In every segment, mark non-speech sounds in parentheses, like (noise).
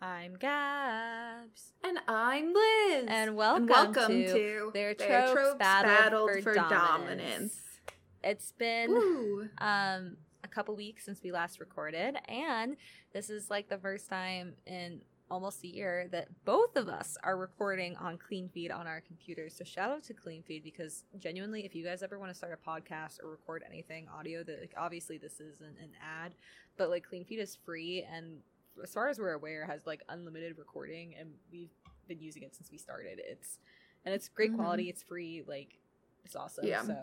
I'm Gabs. And I'm Liz. And welcome, And welcome to, to Their Their Tropes, Tropes Battled, Battled for, for dominance. Dominance. It's been um a couple weeks since we last recorded, and this is like the first time in almost a year that both of us are recording on clean feed on our computers so shout out to clean feed because genuinely if you guys ever want to start a podcast or record anything audio that like obviously this isn't an ad but like clean feed is free and as far as we're aware has like unlimited recording and we've been using it since we started. It's and it's great Mhm. quality. It's free. Like it's awesome. Yeah. so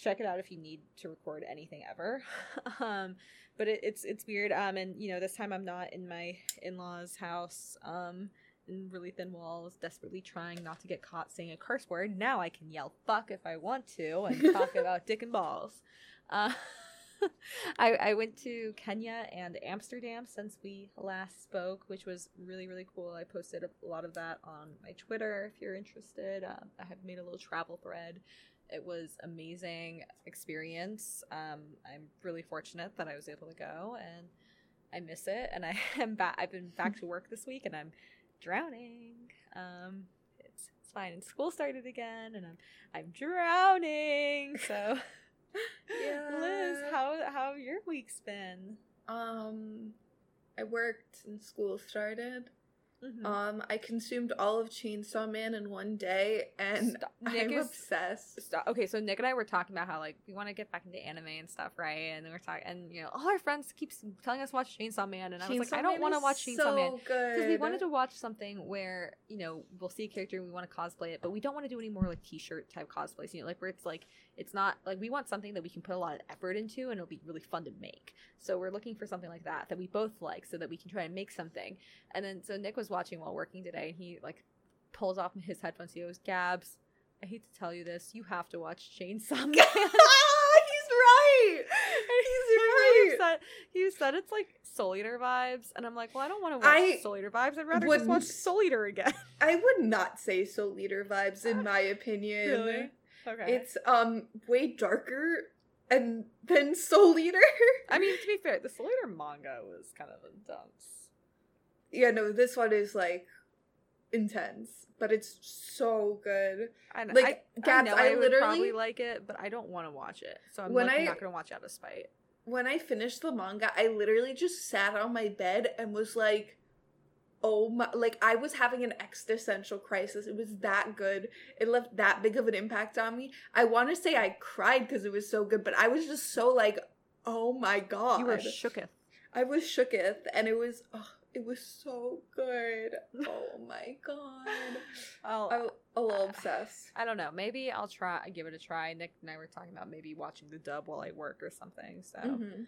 check it out if you need to record anything ever. (laughs) Um but it, it's it's weird. Um and you know this time i'm not in my in-laws house um in really thin walls desperately trying not to get caught saying a curse word. Now i can yell fuck if i want to and talk (laughs) about dick and balls. Uh (laughs) I, I went to Kenya and Amsterdam since we last spoke, which was really, really cool. I posted a lot of that on my Twitter if you're interested. Um, I have made a little travel thread it was amazing experience um, i'm really fortunate that i was able to go and i miss it and i (laughs) am back i've been back to work this week and i'm drowning um, it's, it's fine and school started again and i'm i'm drowning so (laughs) Yeah. liz how how have your week's been Um, I worked and school started. Mhm. Um, I consumed all of Chainsaw Man in one day, and Stop. Nick I'm is- obsessed. Stop. Okay, so Nick and I were talking about how like we want to get back into anime and stuff, right? And then we're talking, and you know, all our friends keep telling us to watch Chainsaw Man, and I was like, Chainsaw I don't want to watch Chainsaw so Man because we wanted to watch something where you know we'll see a character and we want to cosplay it, but we don't want to do any more like T-shirt type cosplays, you know, like where it's like it's not like we want something that we can put a lot of effort into and it'll be really fun to make. So we're looking for something like that that we both like, so that we can try and make something. And then so Nick was watching while working today, and he like pulls off his headphones. He goes, "Gabs, I hate to tell you this, you have to watch Chainsaw Man." (laughs) He's right. He's he right. said, he said it's like Soul Eater vibes, and I'm like, well, I don't want to watch I Soul Eater vibes. I'd rather just watch Soul Eater again. (laughs) I would not say Soul Eater vibes in my opinion. Really? Okay. It's um way darker and than Soul Eater. I mean, to be fair, the Soul Eater manga was kind of a intense. Yeah, no, this one is like intense, but it's so good. I know, Like, I, Gabs, I, I I, would literally- probably like it, but I don't want to watch it, so I'm When like, I- not going to watch out of spite. When I finished the manga, I literally just sat on my bed and was like, oh my, like I was having an existential crisis. It was that good. It left that big of an impact on me. I want to say I cried because it was so good, but I was just so like, oh my god. You were shooketh. I was shooketh, and it was, oh, it was so good. Oh (laughs) my god. I'll, I'm a little obsessed. I don't know. Maybe I'll try. I give it a try. Nick and I were talking about maybe watching the dub while I work or something. So Mhm.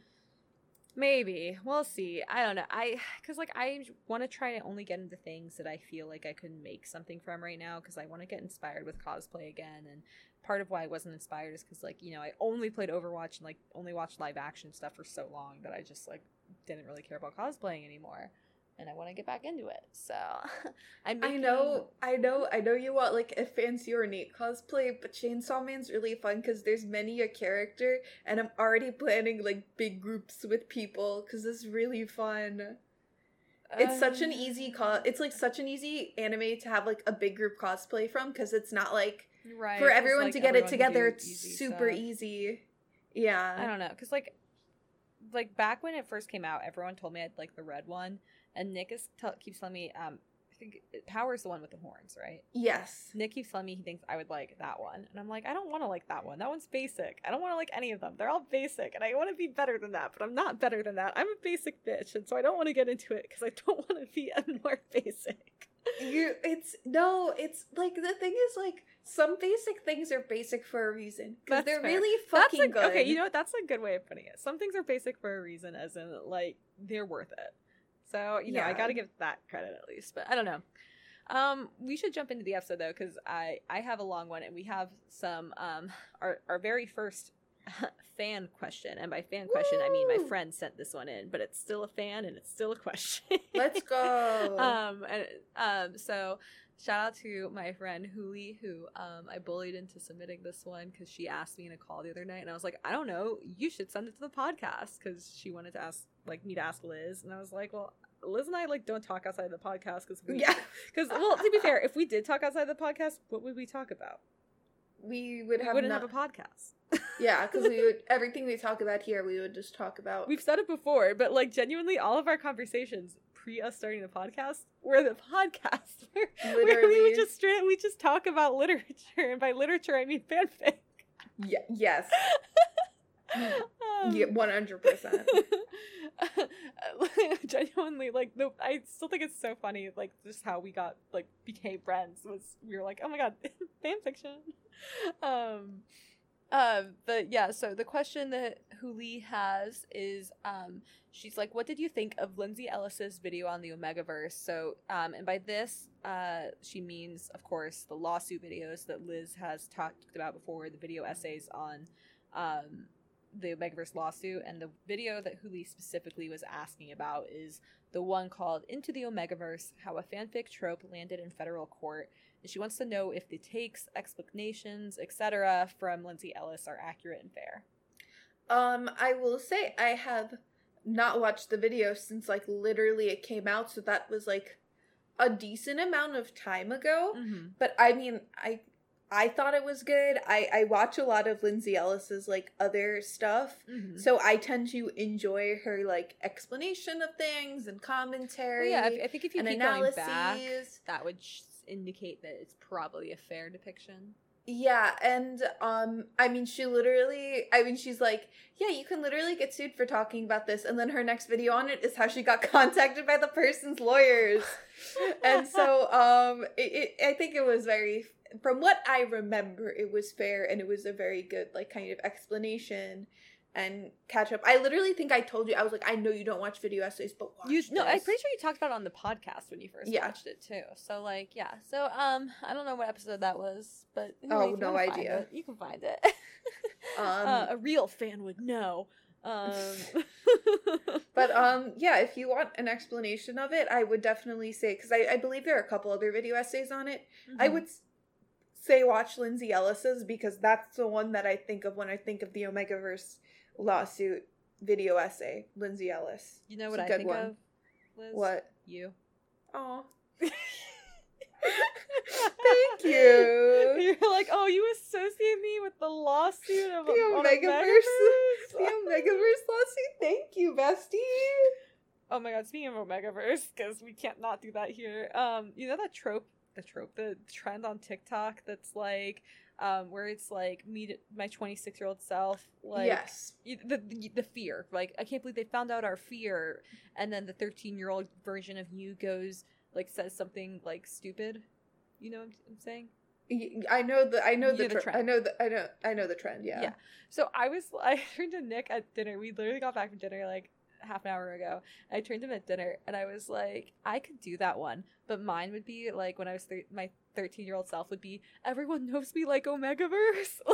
maybe we'll see. I don't know. I because like I want to try to only get into things that I feel like I could make something from right now because I want to get inspired with cosplay again. And part of why I wasn't inspired is because like you know I only played Overwatch and like only watched live action stuff for so long that I just like didn't really care about cosplaying anymore. And I want to get back into it. So (laughs) I'm I know, I know, I know you want like a fancy or neat cosplay, but Chainsaw Man's really fun because there's many a character, and I'm already planning like big groups with people because it's really fun. It's such an easy Uh, co- It's like such an easy anime to have like a big group cosplay from because it's not like right for everyone like, to get it everyone can together. It's easy super stuff. easy. Yeah. I don't know, cause like, like back when it first came out, everyone told me I'd like the red one, and Nick is tell keeps telling me, um, I think Power's the one with the horns, right? Yes. Nick keeps telling me he thinks I would like that one, and I'm like, I don't want to like that one. That one's basic. I don't want to like any of them. They're all basic, and I want to be better than that, but I'm not better than that. I'm a basic bitch, and so I don't want to get into it because I don't want to be (laughs) a more basic. You. It's no. It's like the thing is like some basic things are basic for a reason because they're fair. really fucking a, good. okay. You know what? That's a good way of putting it. Some things are basic for a reason, as in like they're worth it. So you know, I got to give that credit at least. But I don't know. Um, we should jump into the episode though, because I I have a long one, and we have some um our our very first (laughs) fan question, and by fan question I mean my friend sent this one in, but it's still a fan and it's still a question. Let's go. (laughs) um and um so shout out to my friend Huli who um I bullied into submitting this one because she asked me in a call the other night and I was like I don't know you should send it to the podcast because she wanted to ask like me to ask Liz and I was like well Liz and I like don't talk outside the podcast because we Yeah. (laughs) because well to be fair, if we did talk outside the podcast, what would we talk about? We would We have wouldn't not, have a podcast. (laughs) Yeah, because we would everything we talk about here we would just talk about We've said it before, but like genuinely, all of our conversations pre us starting the podcast were the podcast where, (laughs) where we would just straight we just talk about literature, and by literature I mean fanfic. yeah, yes. Um, Yeah, one hundred percent. (laughs) genuinely like the i still think it's so funny like just how we got like became friends was we were like oh my god (laughs) fan fiction um um but yeah so the question that huli has is um she's like what did you think of lindsay ellis's video on the omegaverse so um and by this uh she means of course the lawsuit videos that liz has talked about before the video essays on um the Omegaverse lawsuit, and the video that Huli specifically was asking about is the one called Into the Omegaverse How a Fanfic Trope Landed in Federal Court. And she wants to know if the takes, explanations, etc. from Lindsay Ellis are accurate and fair. Um, I will say I have not watched the video since like literally it came out, so that was like a decent amount of time ago. Mm-hmm. But I mean, I I thought it was good. I I watch a lot of Lindsay Ellis's like other stuff. Mm-hmm. So I tend to enjoy her like explanation of things and Well, commentary yeah, I I think if you keep analyses. going back, that would sh- indicate that it's probably a fair depiction. Yeah, and um I mean she literally I mean she's like, yeah, you can literally get sued for talking about this and then her next video on it is how she got (laughs) contacted by the person's lawyers. (laughs) and so um it, it I think it was very from what I remember it was fair and it was a very good like kind of explanation and catch up. I literally think I told you I was like I know you don't watch video essays but watch You no, I'm pretty sure you talked about it on the podcast when you first Yeah. watched it too. So like, yeah. So um, I don't know what episode that was, but Oh, no idea. it, you can find it. (laughs) Um, uh, a real fan would know. Um, (laughs) But (laughs) um, yeah, if you want an explanation of it, I would definitely say because I, I believe there are a couple other video essays on it. I mhm. would say watch Lindsay Ellis's because that's the one that I think of when I think of the Omegaverse lawsuit video essay. Lindsay Ellis. You know what I think one. of? Liz? What? you? Oh, (laughs) thank you. You're like, oh, you associate me with the lawsuit of The Omegaverse. The Omegaverse? Omegaverse lawsuit. Thank you, bestie. Oh my god, speaking of Omegaverse, because we can't not do that here. Um, you know that trope, the trope, the trend on TikTok that's like, um, where it's like meet my 26 year old self, like yes. the, the the fear, like I can't believe they found out our fear, and then the 13 year old version of you goes like says something like stupid. You know what I'm, saying? I know the I know the, know the tre- I know the I know I know the trend. Yeah. Yeah. So I was (laughs) I turned to Nick at dinner. We literally got back from dinner like half an hour ago. I turned him at dinner and I was like, I could do that one, but mine would be like when I was thir- my 13 year old self would be everyone knows me like Omegaverse. (laughs)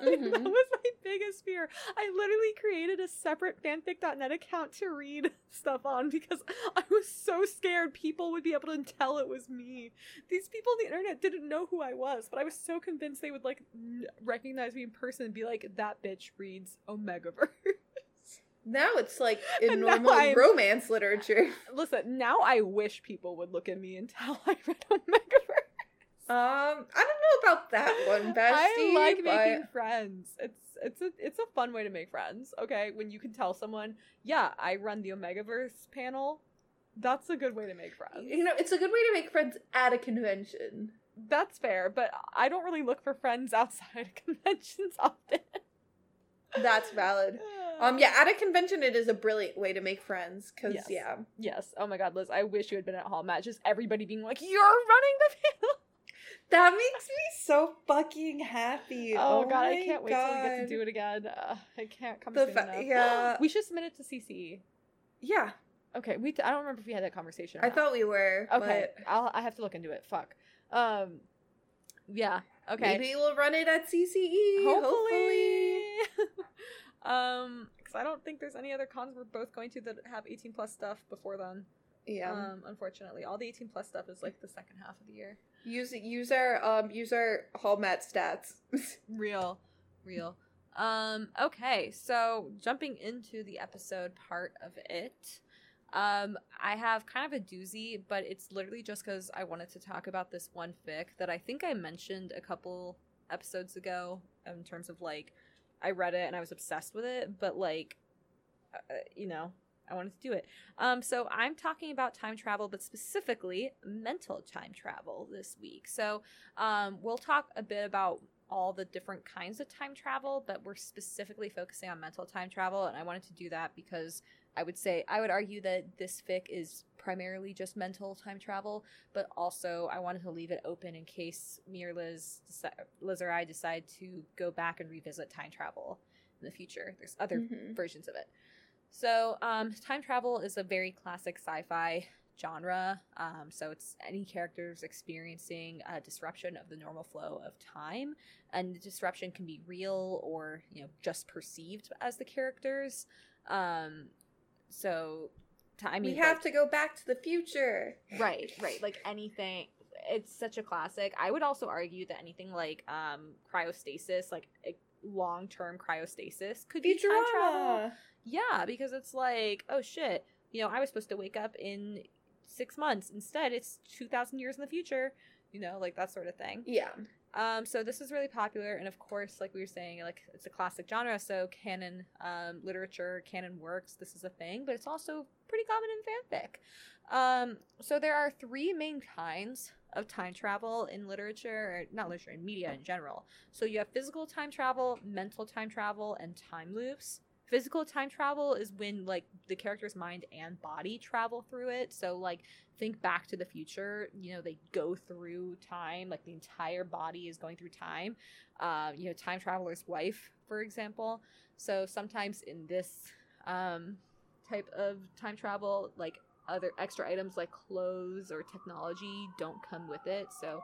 Mhm. That was my biggest fear. I literally created a separate fanfic.net account to read (laughs) stuff on because I was so scared people would be able to tell it was me. These people on the internet didn't know who I was, but I was so convinced they would like n- recognize me in person and be like, "That bitch reads Omegaverse." (laughs) Now it's like (laughs) in normal romance literature. (laughs) Listen, now I wish people would look at me and tell (laughs) I read Omegaverse. Um, I don't know about that one, bestie. I like but- making friends. It's it's a it's a fun way to make friends. Okay, when you can tell someone, yeah, I run the Omegaverse panel. That's a good way to make friends. You know, it's a good way to make friends at a convention. That's fair, but I don't really look for friends outside of conventions often. That's valid. Um, yeah, at a convention, it is a brilliant way to make friends. Cause Yes. yeah, Yes. Oh my god, Liz, I wish you had been at Hall Matt. Just everybody being like, "You're running the panel." that makes me so fucking happy. Oh, Oh, god, I can't wait till we get to do it again. Uh, I can't come The soon fa- enough. yeah. (gasps) we should submit it to CCE. Yeah, Okay, we. T- I don't remember if we had that conversation. I not. thought we were. Okay, but I'll. I have to look into it. Fuck. Um. Yeah. Okay. Maybe we'll run it at CCE. Hopefully. (laughs) um. Because I don't think there's any other cons we're both going to that have 18 plus stuff before then. Yeah. Um. Unfortunately, all the 18 plus stuff is like the second half of the year. use use our um use our hall mat stats. (laughs) Real. Real. Um. Okay. So jumping into the episode part of it. Um, I have kind of a doozy, but it's literally just because I wanted to talk about this one fic that I think I mentioned a couple episodes ago in terms of like I read it and I was obsessed with it, but like, uh, you know, I wanted to do it. Um, so I'm talking about time travel, but specifically mental time travel this week. So um, we'll talk a bit about all the different kinds of time travel, but we're specifically focusing on mental time travel, and I wanted to do that because I would say I would argue that this fic is primarily just mental time travel, but also I wanted to leave it open in case me or Liz, Liz or I decide to go back and revisit time travel in the future. There's other mm-hmm. versions of it. So, um, time travel is a very classic sci-fi genre. Um, so it's any characters experiencing a disruption of the normal flow of time, and the disruption can be real or you know just perceived as the characters. Um, so, t- I mean, we have like, to go back to the future. Right, right. Like anything. It's such a classic. I would also argue that anything like um, cryostasis, like long term cryostasis, could be time travel. Yeah, because it's like, oh shit, you know, I was supposed to wake up in six months. Instead, it's 2,000 years in the future, you know, like that sort of thing. Yeah. Um, so this is really popular, and of course, like we were saying, like it's a classic genre. So canon um, literature, canon works. This is a thing, but it's also pretty common in fanfic. Um, so there are three main kinds of time travel in literature, or not literature, in media in general. So you have physical time travel, mental time travel, and time loops physical time travel is when like the character's mind and body travel through it. So like think back to the future you know they go through time like the entire body is going through time. Um, you know time traveler's wife for example. So sometimes in this um, type of time travel like other extra items like clothes or technology don't come with it. So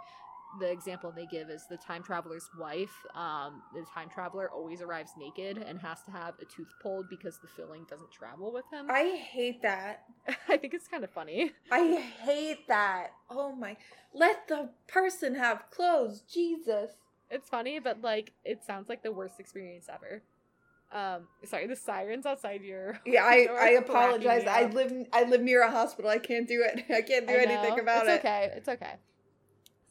the example they give is the time traveler's wife. Um, the time traveler always arrives naked and has to have a tooth pulled because the filling doesn't travel with him. I hate that. (laughs) I think it's kind of funny. I hate that. Oh my. Let the person have clothes. Jesus. It's funny, but like, it sounds like the worst experience ever. Um, sorry, the sirens outside your. (laughs) Yeah, I I apologize. I live I live near a hospital. I can't do it. (laughs) I can't do I anything about it's it. It's okay. It's okay.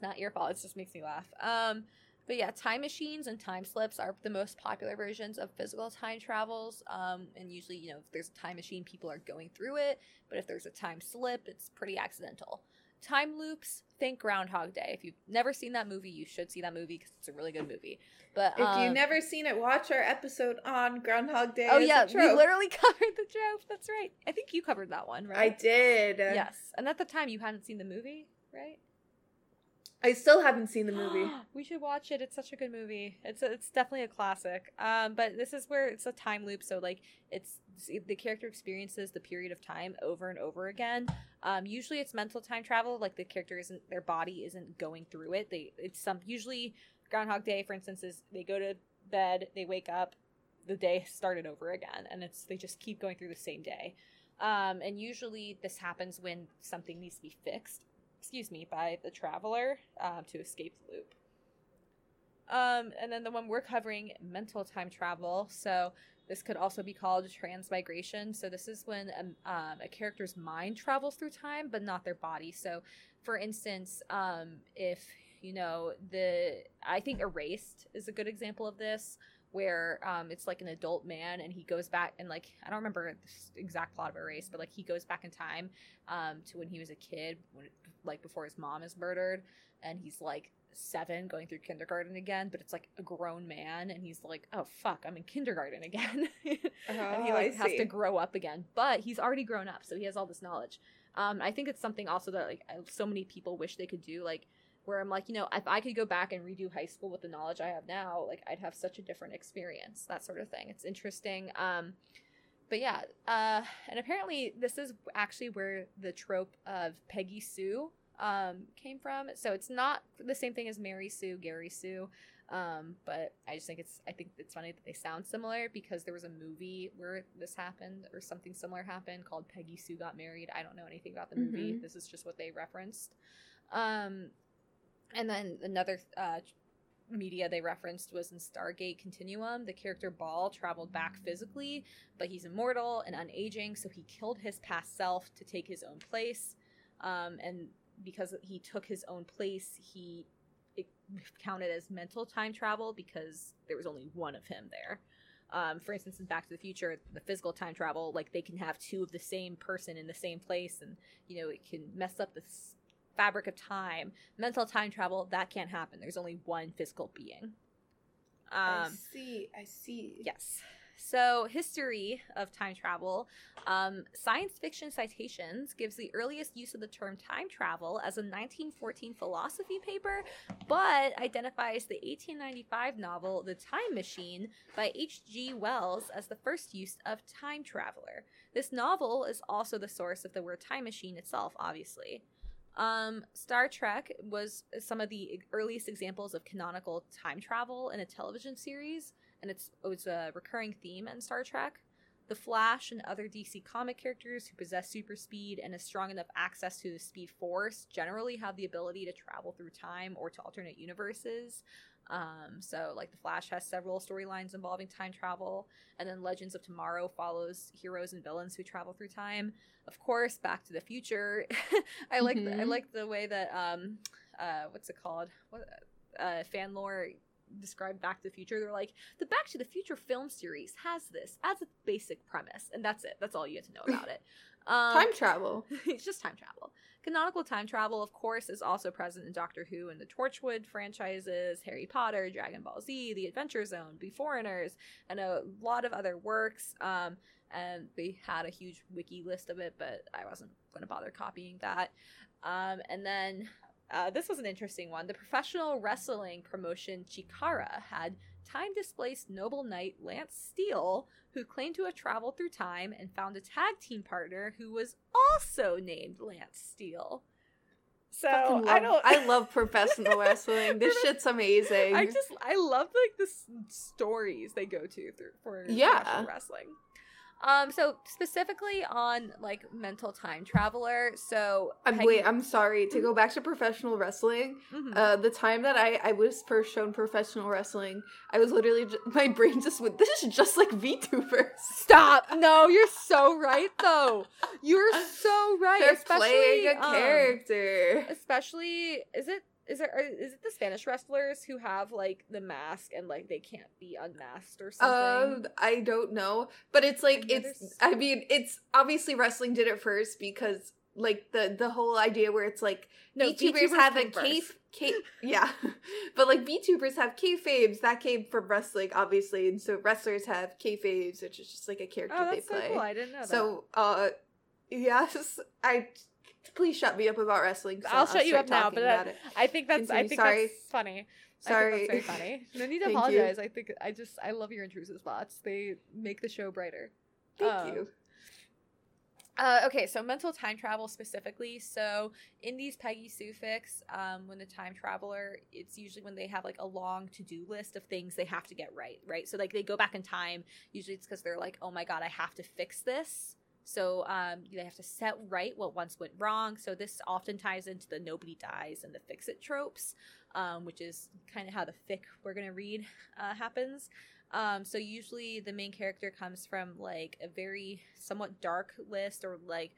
Not your fault. It just makes me laugh. Um, but yeah, time machines and time slips are the most popular versions of physical time travels. Um, and usually, you know, if there's a time machine, people are going through it. But if there's a time slip, it's pretty accidental. Time loops, think Groundhog Day. If you've never seen that movie, you should see that movie because it's a really good movie. But um, if you've never seen it, watch our episode on Groundhog Day. Oh yeah, we literally (laughs) covered the trope. That's right. I think you covered that one, right? I did. Yes, and at the time you hadn't seen the movie, right? I still haven't seen the movie. (gasps) we should watch it. It's such a good movie. It's a, it's definitely a classic. Um, but this is where it's a time loop. So like it's the character experiences the period of time over and over again. Um, usually it's mental time travel. Like the character isn't their body isn't going through it. They it's some usually Groundhog Day, for instance, is they go to bed, they wake up, the day started over again, and it's they just keep going through the same day. Um, and usually this happens when something needs to be fixed excuse me, by the traveler um, to escape the loop. Um, and then the one we're covering, mental time travel. So this could also be called transmigration. So this is when a, um, a character's mind travels through time, but not their body. So, for instance, um, if you know the, I think Erased is a good example of this where um, it's like an adult man and he goes back and like I don't remember the exact plot of Erased, but like he goes back in time um, to when he was a kid, like before his mom is murdered, and he's like seven going through kindergarten again, but it's like a grown man, and he's like, oh fuck, I'm in kindergarten again, oh, (laughs) and he oh, like I has see. to grow up again, but he's already grown up, so he has all this knowledge. Um, I think it's something also that like so many people wish they could do, like where I'm like, you know, if I could go back and redo high school with the knowledge I have now, like I'd have such a different experience, that sort of thing. It's interesting. Um, but yeah, uh, and apparently this is actually where the trope of Peggy Sue um, came from. So it's not the same thing as Mary Sue, Gary Sue. Um, but I just think it's I think it's funny that they sound similar because there was a movie where this happened or something similar happened called Peggy Sue Got Married. I don't know anything about the movie. Mm-hmm. This is just what they referenced. Um, and then another uh, media they referenced was in Stargate Continuum. The character Ba'al traveled back physically, but he's immortal and unaging, so he killed his past self to take his own place. Um, and because he took his own place, he it counted as mental time travel because there was only one of him there. Um, for instance, in Back to the Future, the physical time travel, like they can have two of the same person in the same place, and you know it can mess up the fabric of time. Mental time travel, that can't happen. There's only one physical being. I Um, see. I see. Yes. So, history of time travel. Um, Science Fiction Citations gives the earliest use of the term time travel as a 1914 philosophy paper, but identifies the 1895 novel The Time Machine by H.G. Wells as the first use of time traveler. This novel is also the source of the word time machine itself, obviously. Um, Star Trek was some of the earliest examples of canonical time travel in a television series and it's it was a recurring theme in Star Trek. The Flash and other DC comic characters who possess super speed and a strong enough access to the Speed Force generally have the ability to travel through time or to alternate universes. Um, so, like, The Flash has several storylines involving time travel, and then Legends of Tomorrow follows heroes and villains who travel through time. Of course, Back to the Future. (laughs) I like the, I Mhm. like the way that um, uh, what's it called? What uh, fan lore described Back to the Future. They're like, the Back to the Future film series has this as a basic premise, and that's it. That's all you get to know about it. (laughs) Um, Time travel. (laughs) it's just time travel. Canonical time travel, of course, is also present in Doctor Who and the Torchwood franchises, Harry Potter, Dragon Ball Z, The Adventure Zone, Be Foreigners, and a lot of other works. Um, and they had a huge wiki list of it, but I wasn't going to bother copying that. Um, and then uh, this was an interesting one. The professional wrestling promotion Chikara had time displaced noble knight Lance Steele, who claimed to have traveled through time and found a tag team partner who was also named Lance Steele. So love, I don't. I love professional (laughs) wrestling. This shit's amazing. I just I love like the s- stories they go to through for Yeah. professional wrestling. Um, so specifically on like mental time traveler. So I'm Peggy- wait. I'm sorry to go back to professional wrestling. Mhm. Uh, the time that I I was first shown professional wrestling, I was literally ju- (laughs) my brain just went. This is just like VTubers. Stop! No, you're so right though. You're so right. They're especially playing a um, character. especially is it is it are, is it the Spanish wrestlers who have like the mask and like they can't be unmasked or something? Um, I don't know, but it's like then it's. I mean, it's obviously wrestling did it first because like the the whole idea where it's like no, VTubers VTubers have a cape. Yeah, (laughs) but like VTubers have kayfabes that came from wrestling, obviously, and so wrestlers have kayfabes, which is just like a character Oh, they that's so play. cool. I didn't know that. So, uh, yes, I please shut me up about wrestling. so I'll shut you up now, but that- I think that's I think Sorry. that's funny. I Sorry, think that's very funny. (laughs) No need to Thank you. apologize. I think I just I love your intrusive thoughts. They make the show brighter. Thank um, you. Uh, okay, so mental time travel specifically. So in these Peggy Sue fics, um, when the time traveler, it's usually when they have like a long to do list of things they have to get right, right? So like they go back in time. Usually it's because they're like, oh my god, I have to fix this. So um, they have to set right what once went wrong. So this often ties into the nobody dies and the fix it tropes, um, which is kind of how the fic we're gonna read uh, happens. Um, so usually the main character comes from like a very somewhat dark list or like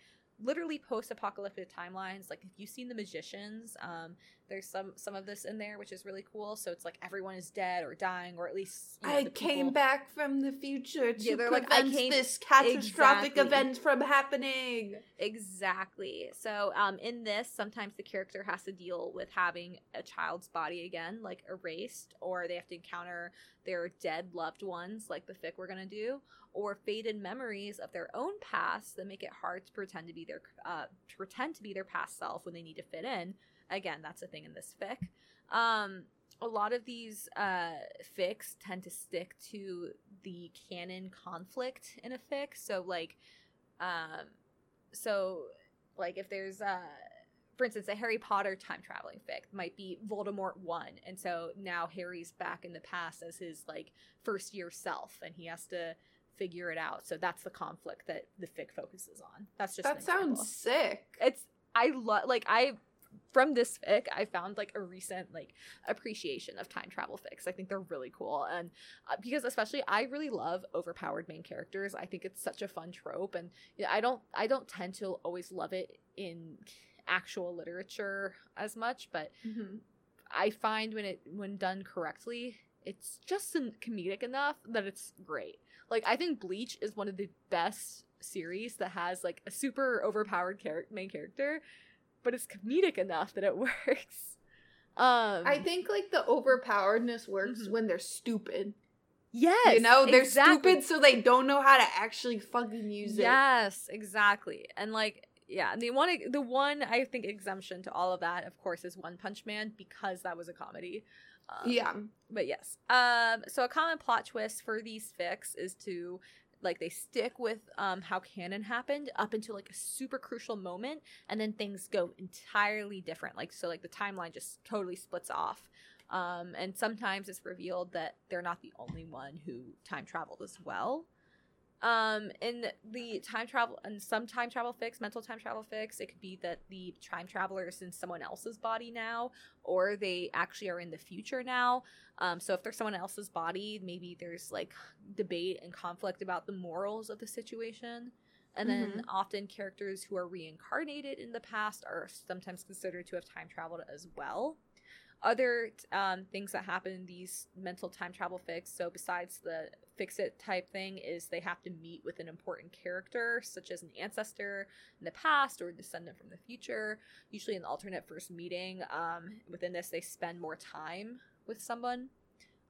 literally post-apocalyptic timelines. Like if you've seen The Magicians, um, there's some some of this in there, which is really cool. So it's like everyone is dead or dying, or at least you know, I came back from the future to Yeah, they're like, I prevent came- this catastrophic Exactly. event from happening. Exactly. So, um, in this, sometimes the character has to deal with having a child's body again, like erased, or they have to encounter their dead loved ones, like the fic we're gonna do, or faded memories of their own past that make it hard to pretend to be their uh, to pretend to be their past self when they need to fit in. Again, that's a thing in this fic. Um, a lot of these uh, fics tend to stick to the canon conflict in a fic. So, like, um, so like if there's uh for instance a harry potter time traveling fic might be voldemort won and so now harry's back in the past as his like first year self and he has to figure it out so that's the conflict that the fic focuses on that's just That sounds sick. it's i love like i from this fic, I found like a recent like appreciation of time travel fics. I think they're really cool, and uh, because especially I really love overpowered main characters. I think it's such a fun trope, and you know, I don't I don't tend to always love it in actual literature as much, but Mm-hmm. I find when it when done correctly, it's just comedic enough that it's great. Like I think Bleach is one of the best series that has like a super overpowered char- main character, but it's comedic enough that it (laughs) works. Um I think like the overpoweredness works Mhm. when they're stupid. yes, you know, they're exactly. stupid so they don't know how to actually fucking use it. Yes, exactly. And like yeah, the one the one I think exemption to all of that, of course, is One Punch Man because that was a comedy. Um, Yeah. but yes. Um, so a common plot twist for these fics is to like they stick with um how canon happened up until like a super crucial moment, and then things go entirely different. Like so, like the timeline just totally splits off. Um, and sometimes it's revealed that they're not the only one who time traveled as well. Um, in the time travel and some time travel fics, mental time travel fics, it could be that the time traveler is in someone else's body now, or they actually are in the future now. Um, so if they're someone else's body, maybe there's like debate and conflict about the morals of the situation. And then often characters who are reincarnated in the past are sometimes considered to have time traveled as well. Other um, things that happen in these mental time travel fics, so besides the fix it type thing, is they have to meet with an important character, such as an ancestor in the past or a descendant from the future. Usually, an alternate first meeting. Um, within this, they spend more time with someone.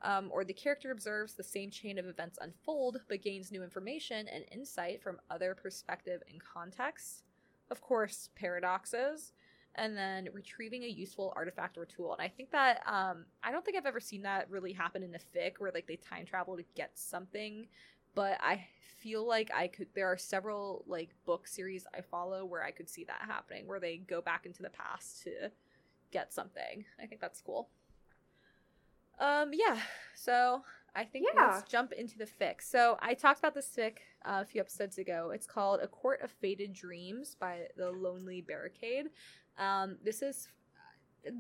Um, or the character observes the same chain of events unfold, but gains new information and insight from other perspective and contexts. Of course, paradoxes and then retrieving a useful artifact or tool. And I think that um, I don't think I've ever seen that really happen in a fic where like they time travel to get something, but I feel like I could. There are several like book series I follow where I could see that happening, where they go back into the past to get something. I think that's cool. Um, yeah. So I think Yeah. let's jump into the fic. So I talked about this fic uh, a few episodes ago. It's called "A Court of Faded Dreams" by the Lonely Barricade. Um, this is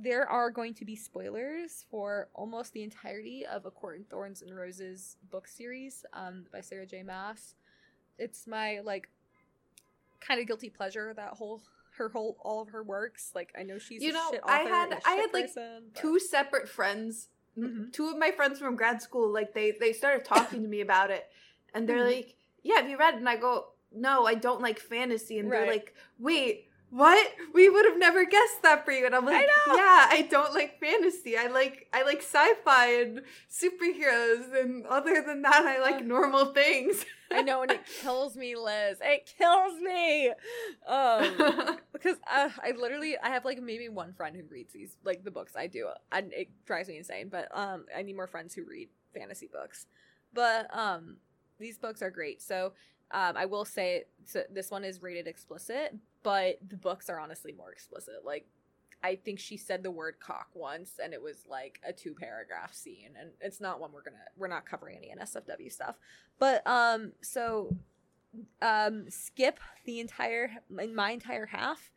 there are going to be spoilers for almost the entirety of A Court in Thorns and Roses book series um, by Sarah J. Maas. It's my like kind of guilty pleasure that whole her whole all of her works. Like I know she's You know, I had- I had, like, person, but- Two separate friends, Mhm. two of my friends from grad school, like they they started talking to me about it, and they're Mhm. like, "Yeah, have you read?" it?" And I go, "No, I don't like fantasy." And they're like, "Wait." What? We would have never guessed that for you. And I'm like, know. yeah, I don't like fantasy. I like I like sci-fi and superheroes and other than that I like normal things. (laughs) I know, and it kills me, Liz. It kills me. Um, (laughs) because uh, I literally I have like maybe one friend who reads these like the books I do, and it drives me insane. But um, I need more friends who read fantasy books. But um, these books are great. So um, I will say so this one is rated explicit, but the books are honestly more explicit. Like I think she said the word cock once, and it was like a two paragraph scene, and it's not one we're gonna we're not covering any NSFW stuff. But um, so um, skip the entire my entire half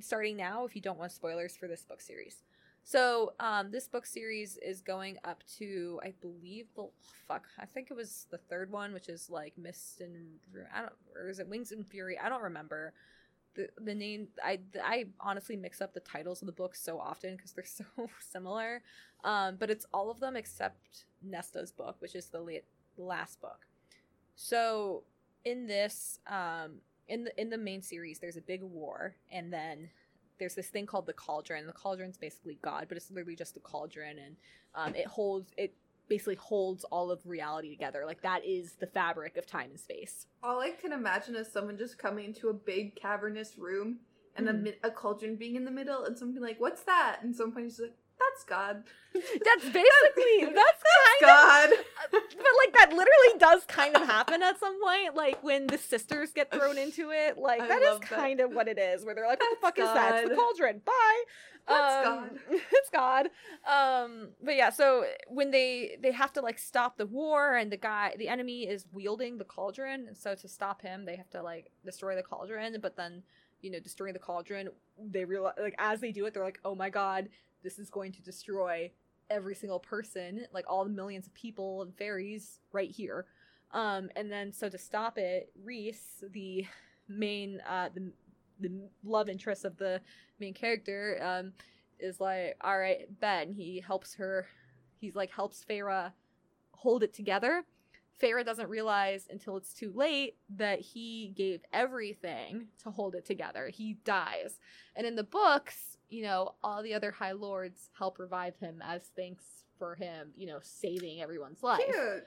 starting now if you don't want spoilers for this book series. So, um, this book series is going up to, I believe, the fuck, I think it was the third one, which is like Mist and I don't, or is it Wings and Fury? I don't remember the the name. I I honestly mix up the titles of the books so often because they're (laughs) so similar. Um, but it's all of them except Nesta's book, which is the late, last book. So in this, um, in the in the main series, there's a big war, and then there's this thing called the cauldron. The cauldron's basically God, but it's literally just a cauldron, and um, it holds it basically holds all of reality together. Like that is the fabric of time and space. All I can imagine is someone just coming into a big cavernous room and a, Mhm. mi- a cauldron being in the middle and someone being like, What's that? And someone just like, That's God. That's basically (laughs) that's kind of God. of, (laughs) but like that literally does kind of happen at some point. Like when the sisters get thrown (laughs) into it, like I that is that. kind of what it is. Where they're like, "What the fuck That's is that? It's the cauldron." Bye. That's Um, God. it's God. Um, but yeah, so when they they have to like stop the war, and the guy, the enemy is wielding the cauldron, and so to stop him, they have to like destroy the cauldron. But then you know, destroying the cauldron, they realize like as they do it, they're like, oh my god, this is going to destroy every single person, like all the millions of people and fairies right here. Um, and then so to stop it, Rhys, the main uh the the love interest of the main character, um, is like, all right, Ben. He helps her. He's like helps Feyre hold it together. Feyre doesn't realize until it's too late that he gave everything to hold it together. He dies. And in the books, you know, all the other High Lords help revive him as thanks for him, you know, saving everyone's life. Cute.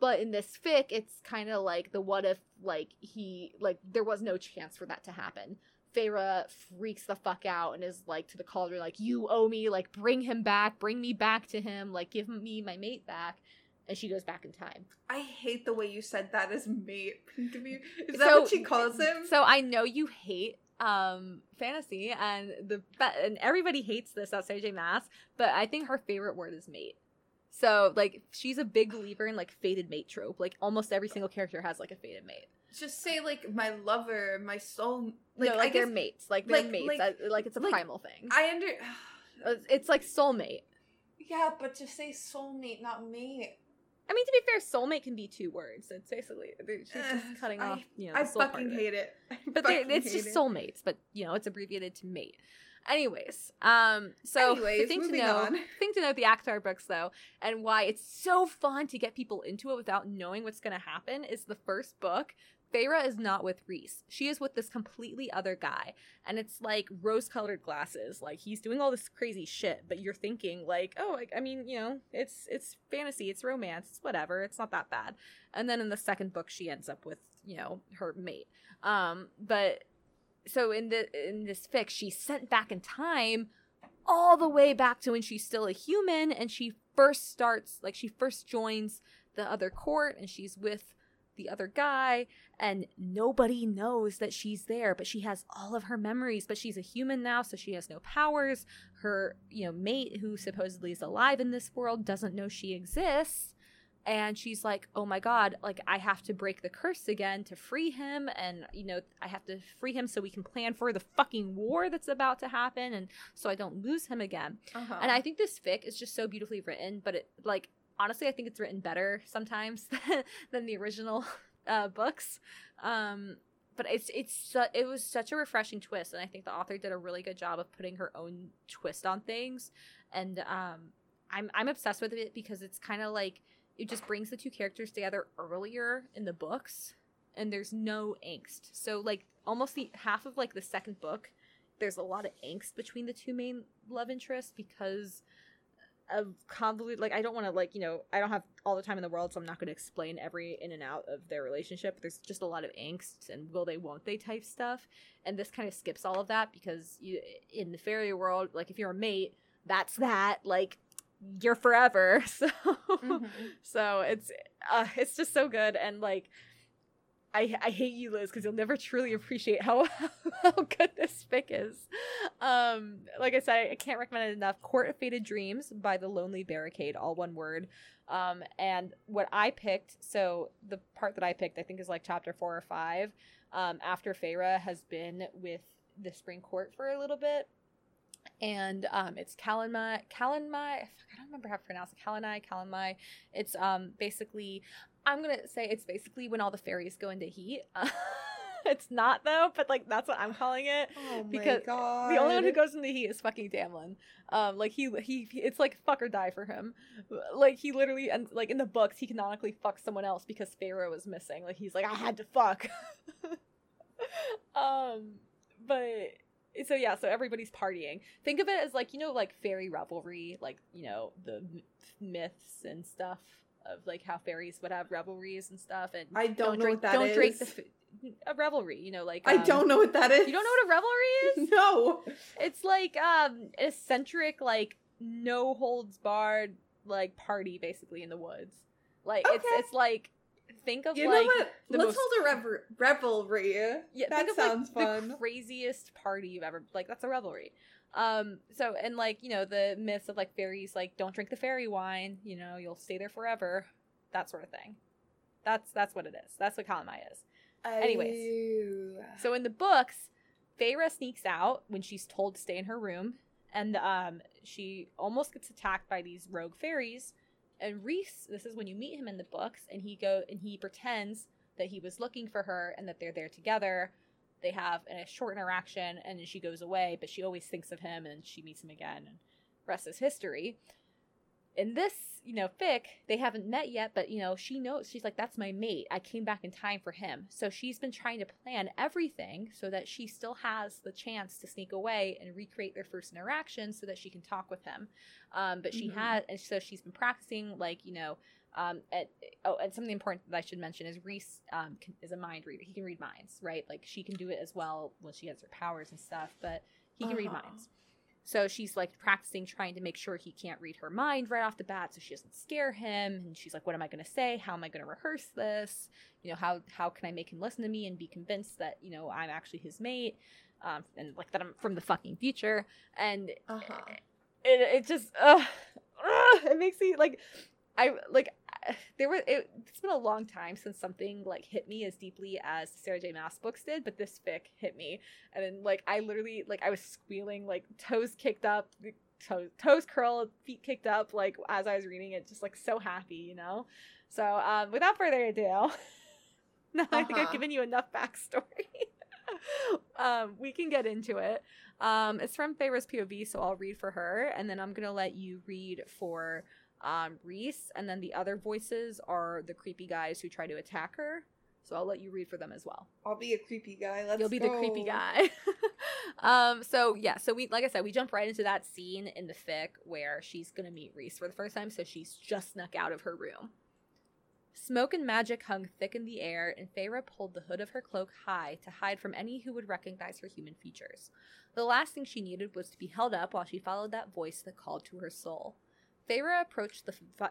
But in this fic, it's kind of like the what if, like, he, like, there was no chance for that to happen. Feyre freaks the fuck out and is like to the cauldron, like, you owe me, like, bring him back, bring me back to him, like, give me my mate back. And she goes back in time. I hate the way you said that as mate. (laughs) Is that So- what she calls him? So I know you hate um fantasy and the and everybody hates this outside J Maas, but I think her favorite word is mate. So like she's a big believer in like fated mate trope. Like almost every single character has like a fated mate. Just say like my lover, my soul. Like, Like, no, I like they're guess- mates. Like they're like- mates. like- I- Like, it's a like, primal thing. I under. (sighs) It's- it's like soulmate. Yeah, but to say soulmate, not mate. I mean, to be fair, soulmate can be two words. It's basically she's just cutting off. You know, I fucking it. hate it. I But they, it's just it. soulmates. But you know, it's abbreviated to mate. Anyways, um, so the thing to know, on. thing to know, the ACOTAR books though, and why it's so fun to get people into it without knowing what's going to happen is the first book. Feyre is not with Rhys. She is with this completely other guy, and it's like rose-colored glasses. Like he's doing all this crazy shit, but you're thinking like, oh, like, I mean, you know, it's it's fantasy, it's romance, it's whatever, it's not that bad. And then in the second book, she ends up with you know her mate. Um, but so in the in this fic, she's sent back in time all the way back to when she's still a human and she first starts like she first joins the other court and she's with the other guy and nobody knows that she's there but she has all of her memories. But she's a human now so she has no powers. Her you know mate who supposedly is alive in this world doesn't know she exists. And she's like oh my god like i have to break the curse again to free him and you know i have to free him so we can plan for the fucking war that's about to happen and so i don't lose him again. Uh-huh. and I think this fic is just so beautifully written, but it like honestly, I think it's written better sometimes (laughs) than the original uh, books. Um, but it's it's it was such a refreshing twist, and I think the author did a really good job of putting her own twist on things. And um, I'm I'm obsessed with it because it's kind of like it just brings the two characters together earlier in the books, and there's no angst. So like almost the half of like the second book there's a lot of angst between the two main love interests because of convoluted like i don't want to like you know i don't have all the time in the world so i'm not going to explain every in and out of their relationship there's just a lot of angst and will they won't they type stuff and this kind of skips all of that because you in the fairy world like if you're a mate that's that like you're forever (laughs) so Mhm. so it's uh, it's just so good and like I, I hate you, Liz, because you'll never truly appreciate how (laughs) how good this fic is. Um, like I said, I can't recommend it enough. Court of Faded Dreams by The Lonely Barricade, all one word. Um, and what I picked, so the part that I picked, I think is like chapter four or five. Um, after Feyre has been with the Spring Court for a little bit, and um, it's Calanmai. Calanmai. I don't remember how to pronounce it. Kalanai. Calanmai. It's um basically. I'm gonna say it's basically when all the fairies go into heat. (laughs) (laughs) it's not though, but like that's what I'm calling it. Oh my because god. The only one who goes into heat is fucking Tamlin. Um, like he he it's like fuck or die for him. Like he literally and like in the books he canonically fucks someone else because Feyre was missing. Like he's like I had to fuck. (laughs) um, but so yeah, so everybody's partying. Think of it as like you know like fairy revelry, like you know the myths and stuff of like how fairies would have revelries and stuff. And I don't, know drink what that don't drink is. the f- a revelry. You know like I um, don't know what that is. You don't know what a revelry (laughs) is? No. It's like um eccentric, like no holds barred, like party basically in the woods. Like it's Okay. it's like think of You like? Let's most- hold a rever- revelry. yeah, that think of sounds like fun. the craziest party you've ever like that's a revelry. Um so and like, you know, the myths of like fairies like don't drink the fairy wine, you know, you'll stay there forever, that sort of thing. That's that's what it is. That's what Kalamai is. Anyways. So in the books, Feyre sneaks out when she's told to stay in her room, and um, she almost gets attacked by these rogue fairies. And Rhys, this is when you meet him in the books, and he go and he pretends that he was looking for her and that they're there together. They have a short interaction, and then she goes away, but she always thinks of him, and she meets him again, and rest is history. In this, you know, fic, they haven't met yet, but you know, she knows she's like, that's my mate. I came back in time for him. So she's been trying to plan everything so that she still has the chance to sneak away and recreate their first interaction so that she can talk with him. Um, but she Mhm. had, and so she's been practicing, like, you know, um, at, oh, and something important that I should mention is Rhys um, can, is a mind reader. He can read minds, right? Like she can do it as well when she has her powers and stuff, but he can read Uh-huh. minds. So she's like practicing trying to make sure he can't read her mind right off the bat so she doesn't scare him. And she's like, what am I going to say? How am I going to rehearse this? You know, how, how can I make him listen to me and be convinced that, you know, I'm actually his mate? Um, and like that I'm from the fucking future. And Uh-huh. it, it just uh, it makes me like I like (laughs) there were it, it's been a long time since something like hit me as deeply as Sarah J Maas books did, but this fic hit me, and then like I literally like I was squealing, like toes kicked up, toes toes curled, feet kicked up, like as I was reading it, just like so happy, you know. So um, without further ado, (laughs) now I think I've Uh-huh. given you enough backstory. (laughs) um, we can get into it. Um, it's from Feyre's POV, so I'll read for her, and then I'm gonna let you read for um, Rhys, and then the other voices are the creepy guys who try to attack her. So I'll let you read for them as well. I'll be a creepy guy. Let's You'll be the creepy guy. (laughs) um, so yeah, so we like I said, we jump right into that scene in the fic where she's gonna meet Rhys for the first time, so she's just snuck out of her room. Smoke and magic hung thick in the air, and Feyre pulled the hood of her cloak high to hide from any who would recognize her human features. The last thing she needed was to be held up while she followed that voice that called to her soul. Feyre approached the f-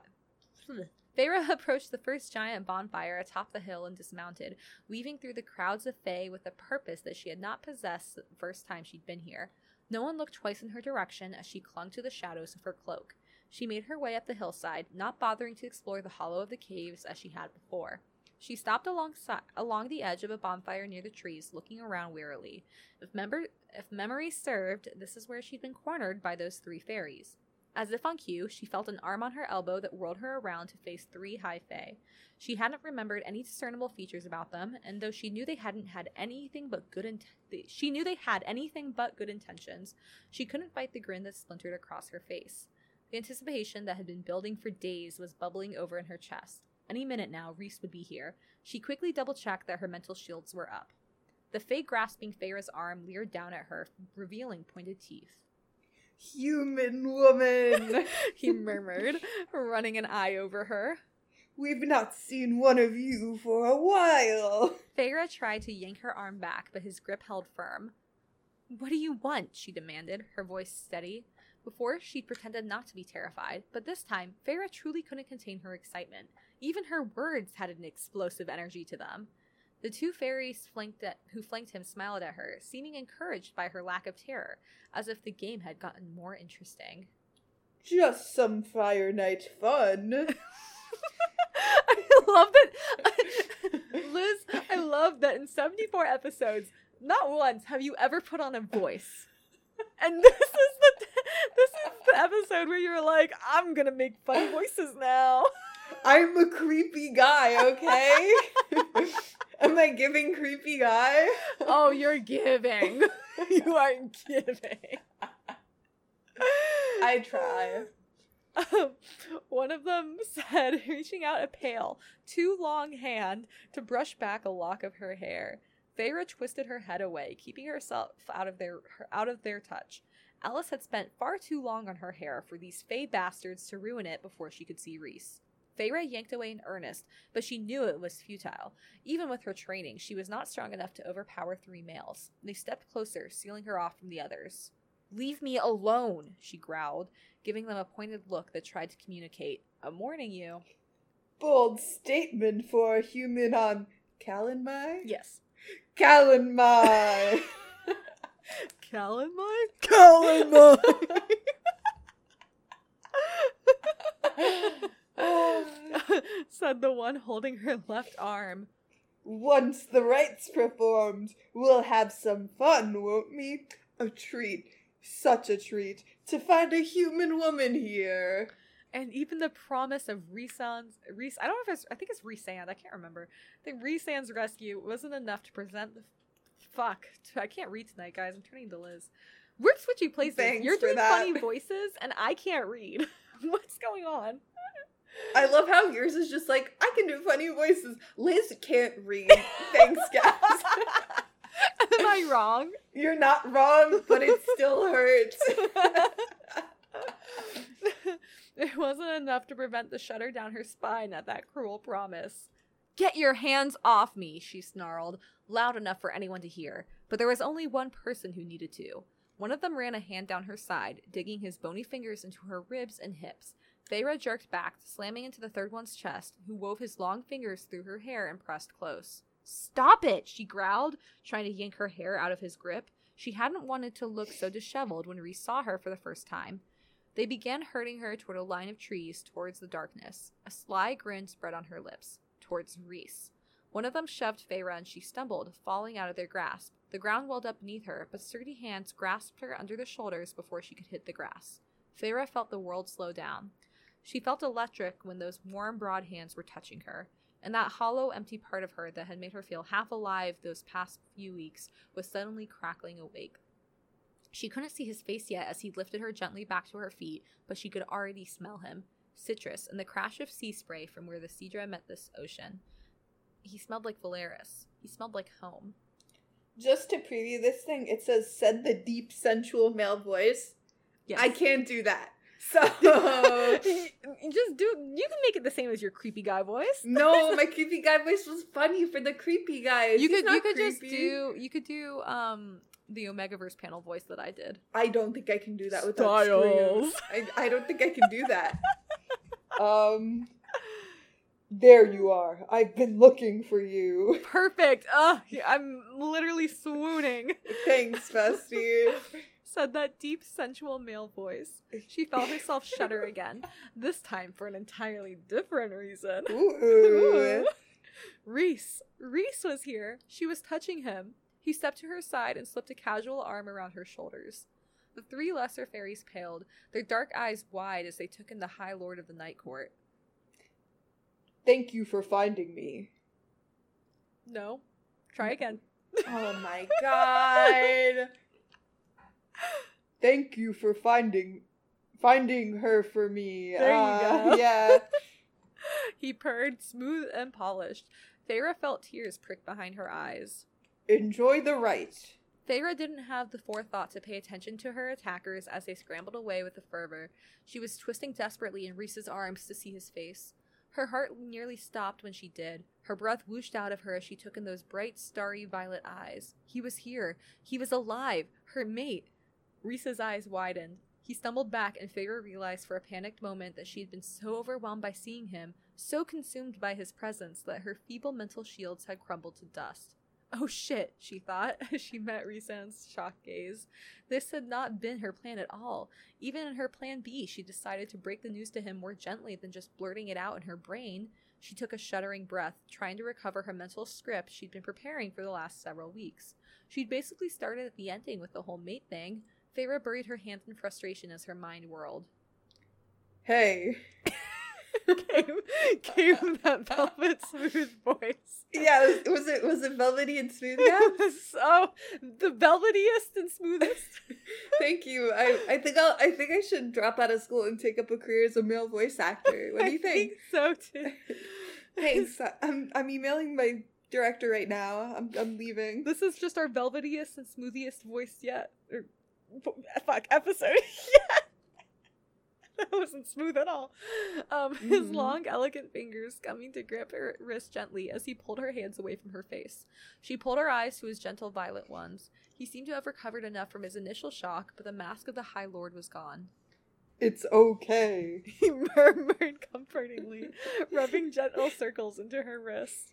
Feyre (laughs) approached the first giant bonfire atop the hill and dismounted, weaving through the crowds of Fae with a purpose that she had not possessed the first time she'd been here. No one looked twice in her direction as she clung to the shadows of her cloak. She made her way up the hillside, not bothering to explore the hollow of the caves as she had before. She stopped alongside, along the edge of a bonfire near the trees, looking around wearily. If, member, if memory served, this is where she'd been cornered by those three fairies. As if on cue, she felt an arm on her elbow that whirled her around to face three high fae. She hadn't remembered any discernible features about them, and though she knew they hadn't had anything but good int- she knew they had anything but good intentions, she couldn't fight the grin that splintered across her face. The anticipation that had been building for days was bubbling over in her chest. Any minute now, Rhys would be here. She quickly double checked that her mental shields were up. The Fae grasping Feyre's arm leered down at her, revealing pointed teeth. Human woman. (laughs) he murmured, running an eye over her. We've not seen one of you for a while. Feyre tried to yank her arm back, but his grip held firm. What do you want? she demanded, her voice steady. Before, she'd pretended not to be terrified, but this time, Feyre truly couldn't contain her excitement. Even her words had an explosive energy to them. The two fairies flanked at, who flanked him smiled at her, seeming encouraged by her lack of terror, as if the game had gotten more interesting. Just some Fire Night fun. (laughs) (laughs) I love that, (laughs) Liz. I love that in seventy-four episodes, not once have you ever put on a voice, and this is the this is the episode where you're like, I'm gonna make funny voices now. I'm a creepy guy, okay? Am I giving creepy guy? Oh, (laughs) you're giving. (laughs) you are giving. I try. Um, (laughs) one of them said, reaching out a pale, too long hand to brush back a lock of her hair. Feyre twisted her head away, keeping herself out of their her, out of their touch. Alis had spent far too long on her hair for these fey bastards to ruin it before she could see Rhys. Feyre yanked away in earnest, but she knew it was futile. Even with her training, she was not strong enough to overpower three males. They stepped closer, sealing her off from the others. Leave me alone, she growled, giving them a pointed look that tried to communicate. I'm warning you. Bold statement for a human on Calanmai? Yes. Calanmai! Calamine? (laughs) Calanmai! (laughs) (laughs) (laughs) said the one holding her left arm. Once the rites performed, we'll have some fun, won't we? A treat, such a treat, to find a human woman here. And even the promise of Rhysand's Rhys I don't know if it's I think it's Rhysand, I can't remember. I think Rhysand's rescue wasn't enough to present the fuck. I can't read tonight, guys. I'm turning to Liz. We're switching places. Thanks You're doing that. funny (laughs) voices and I can't read. (laughs) What's going on? I love how yours is just like, I can do funny voices. Liz can't read. Thanks, (laughs) guys. Am I wrong? You're not wrong, but it still hurts. (laughs) it wasn't enough to prevent the shudder down her spine at that cruel promise. Get your hands off me, she snarled, loud enough for anyone to hear. But there was only one person who needed to. One of them ran a hand down her side, digging his bony fingers into her ribs and hips. Feyre jerked back, slamming into the third one's chest, who wove his long fingers through her hair and pressed close. Stop it, she growled, trying to yank her hair out of his grip. She hadn't wanted to look so disheveled when Rhys saw her for the first time. They began herding her toward a line of trees towards the darkness. A sly grin spread on her lips. Towards Rhys. One of them shoved Feyre and she stumbled, falling out of their grasp. The ground welled up beneath her, but sturdy hands grasped her under the shoulders before she could hit the grass. Feyre felt the world slow down. She felt electric when those warm, broad hands were touching her, and that hollow, empty part of her that had made her feel half alive those past few weeks was suddenly crackling awake. She couldn't see his face yet as he lifted her gently back to her feet, but she could already smell him citrus and the crash of sea spray from where the Sidra met this ocean. He smelled like Velaris. He smelled like home. Just to preview this thing, it says, said the deep, sensual male voice. Yes. I can't do that. So, (laughs) just do. You can make it the same as your creepy guy voice. no, (laughs) my creepy guy voice was funny for the creepy guys. You He's could. You could just do. You could do. Um, the Omegaverse panel voice that I did. I don't think I can do that without Styles. screams. I, I don't think I can do that. (laughs) um, there you are. I've been looking for you. Perfect. Ugh, I'm literally swooning. Thanks, bestie. Said that deep, sensual male voice. She felt herself shudder (laughs) again, this time for an entirely different reason. Ooh. (laughs) Rhys. Rhys was here. She was touching him. He stepped to her side and slipped a casual arm around her shoulders. The three lesser fairies paled, their dark eyes wide as they took in the High Lord of the Night Court. Thank you for finding me. No. Try again. (laughs) Oh my god. Thank you for finding finding her for me. There you Ah, go. Yeah. (laughs) he purred, smooth and polished. Feyre felt tears prick behind her eyes. Enjoy the rite. Feyre didn't have the forethought to pay attention to her attackers as they scrambled away with a fervor. She was twisting desperately in Rhys's arms to see his face. Her heart nearly stopped when she did. Her breath whooshed out of her as she took in those bright, starry violet eyes. He was here. He was alive. Her mate. Rhys's eyes widened. He stumbled back, and Feyre realized for a panicked moment that she had been so overwhelmed by seeing him, so consumed by his presence, that her feeble mental shields had crumbled to dust. Oh shit, she thought (laughs) as she met Rhysand's shocked gaze. This had not been her plan at all. Even in her plan B, she decided to break the news to him more gently than just blurting it out in her brain. She took a shuddering breath, trying to recover her mental script she'd been preparing for the last several weeks. She'd basically started at the ending with the whole mate thing. Feyre buried her hands in frustration as her mind whirled. Hey. came, came that velvet smooth voice. Yeah, was, was it was it velvety and smooth? Yeah. It was so the velvetiest and smoothest. Thank you. I, I think I'll I think I should drop out of school and take up a career as a male voice actor. What do you (laughs) I think? so too. (laughs) Thanks. I'm I'm emailing my director right now. I'm I'm leaving. This is just our velvetiest and smoothiest voice yet. Or, fuck, episode yet. (laughs) That wasn't smooth at all. Um, his Mhm. long, elegant fingers coming to grip her wrist gently as he pulled her hands away from her face. She pulled her eyes to his gentle violet ones. He seemed to have recovered enough from his initial shock, but the mask of the High Lord was gone. It's okay. (laughs) He murmured comfortingly, rubbing gentle circles into her wrists.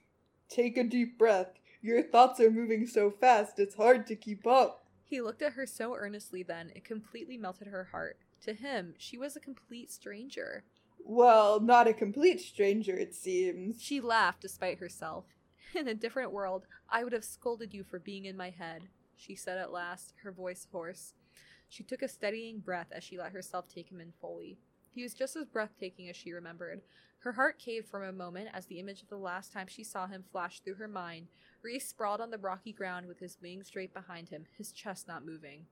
Take a deep breath. Your thoughts are moving so fast, it's hard to keep up. He looked at her so earnestly then, it completely melted her heart. To him, she was a complete stranger. Well, not a complete stranger, it seems. She laughed despite herself. (laughs) In a different world, I would have scolded you for being in my head, she said at last, her voice hoarse. She took a steadying breath as she let herself take him in fully. He was just as breathtaking as she remembered. Her heart caved for a moment as the image of the last time she saw him flashed through her mind. Rhys sprawled on the rocky ground with his wings straight behind him, his chest not moving.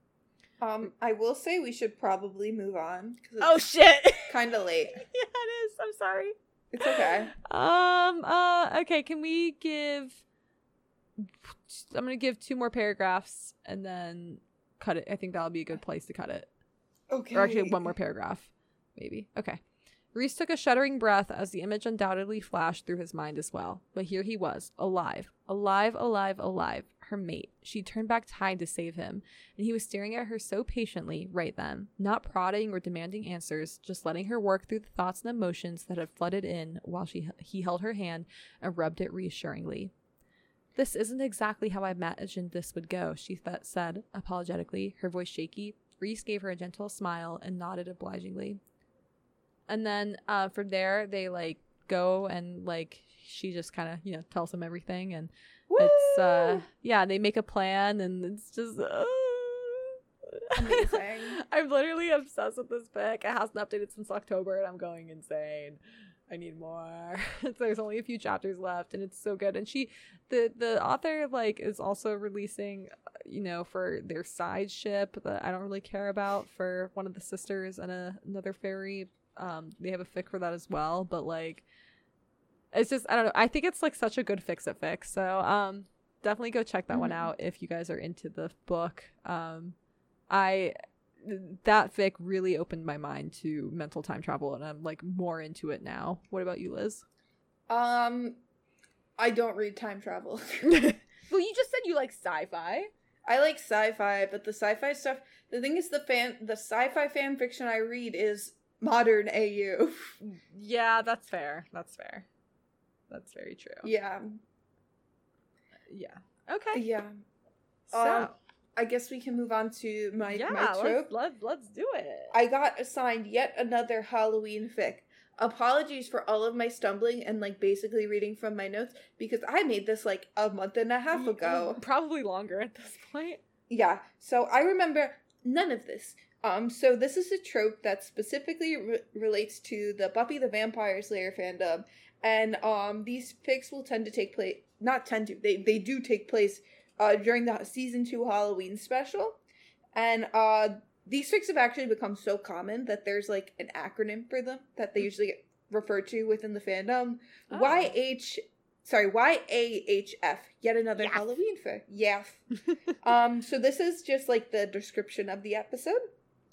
Um, I will say we should probably move on. Oh shit! (laughs) kind of late. (laughs) yeah, it is. I'm sorry. It's okay. (laughs) Um. Uh. Okay. Can we give? I'm gonna give two more paragraphs and then cut it. I think that'll be a good place to cut it. Okay. Or actually, one more paragraph, maybe. Okay. Rhys took a shuddering breath as the image undoubtedly flashed through his mind as well. But here he was, alive, alive, alive, alive, her mate. She turned back time to save him, and he was staring at her so patiently right then, not prodding or demanding answers, just letting her work through the thoughts and emotions that had flooded in while she he held her hand and rubbed it reassuringly. This isn't exactly how I imagined this would go, she th- said, apologetically, her voice shaky. Rhys gave her a gentle smile and nodded obligingly. And then uh, from there, they like go and like she just kind of you know tells them everything, and Woo! it's uh yeah they make a plan, and it's just. Uh, (laughs) Amazing. I'm literally obsessed with this book. It hasn't updated since October, and I'm going insane. I need more. (laughs) There's only a few chapters left, and it's so good. And she, the the author, like is also releasing, you know, for their side ship that I don't really care about for one of the sisters and a, another fairy. Um, they have a fic for that as well, but like, it's just I don't know. I think it's like such a good fix it fix. So um, definitely go check that one Mhm. out if you guys are into the book. Um, I that fic really opened my mind to mental time travel and I'm like more into it now. What about you, Liz? Um, I don't read time travel. (laughs) well, you just said you like sci-fi. I like sci-fi, but the sci-fi stuff. The thing is, the fan, the sci-fi fan fiction I read is modern AU. Yeah, that's fair. That's fair. That's very true. yeah, Yeah. Okay. yeah. So, Um, I guess we can move on to my yeah, my trope. let's, let's let's do it. I got assigned yet another Halloween fic. Apologies for all of my stumbling and like basically reading from my notes because I made this like a month and a half ago. Probably longer at this point. Yeah, so I remember none of this. Um, so this is a trope that specifically re- relates to the Buffy the Vampire Slayer fandom, and um, these fics will tend to take place. Not tend to. They they do take place uh, during the season two Halloween special, and uh, these fics have actually become so common that there's like an acronym for them that they usually get referred to within the fandom. Oh. YH, sorry, YAHF. Yet another Yaff. Halloween fic. Yaff. (laughs) Um, so this is just like the description of the episode.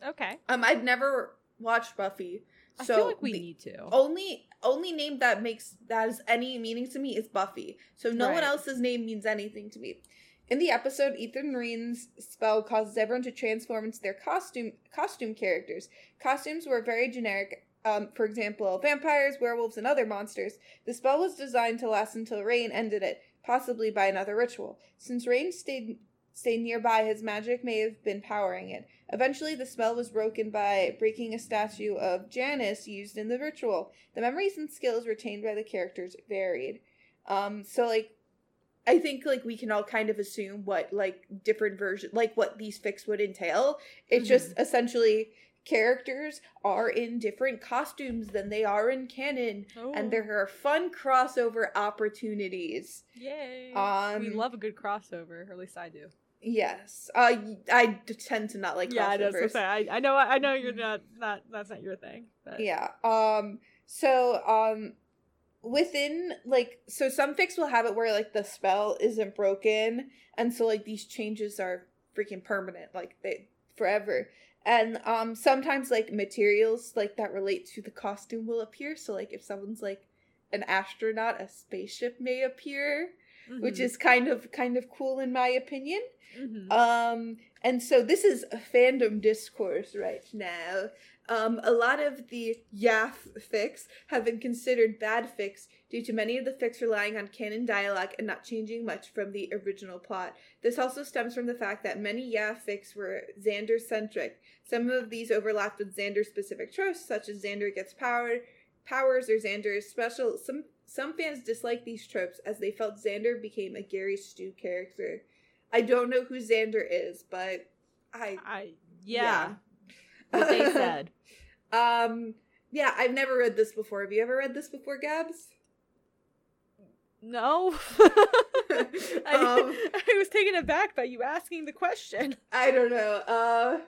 Okay. Um, I've never watched Buffy, I so feel like we need to. only only name that makes that has any meaning to me is Buffy. So no one else's name means anything to me. In the episode, Ethan Rayne's spell causes everyone to transform into their costume costume characters. Costumes were very generic. Um, for example, vampires, werewolves, and other monsters. The spell was designed to last until Rayne ended it, possibly by another ritual. Since Rayne stayed stayed nearby, his magic may have been powering it. Eventually, the spell was broken by breaking a statue of Janus used in the ritual. The memories and skills retained by the characters varied. Um, so like, I think like we can all kind of assume what like different version, like what these fics would entail. It's just essentially characters are in different costumes than they are in canon, and Oh, there are fun crossover opportunities. yay. um, we love a good crossover, or at least I do. Yes, uh, I tend to not like yeah, I know. So I, I know. I know you're not. Not that's not your thing. But Yeah. Um so um within like so some fix will have it where like the spell isn't broken and so like these changes are freaking permanent like they forever. And um sometimes like materials like that relate to the costume will appear. So like if someone's like an astronaut, a spaceship may appear, which Mhm. is kind of kind of cool in my opinion. Mhm. Um, and so this is a fandom discourse right now. Um, a lot of the Yaff fics have been considered bad fics due to many of the fics relying on canon dialogue and not changing much from the original plot. This also stems from the fact that many Yaff fics were Xander centric. Some of these overlapped with Xander specific tropes, such as Xander gets power powers or Xander is special. Some some fans disliked these tropes as they felt Xander became a Gary Stu character. I don't know who Xander is, but I I yeah. What they (laughs) said. um yeah, I've never read this before. Have you ever read this before, Gabs? No. (laughs) I, (laughs) Um, I was taken aback by you asking the question. I don't know. Uh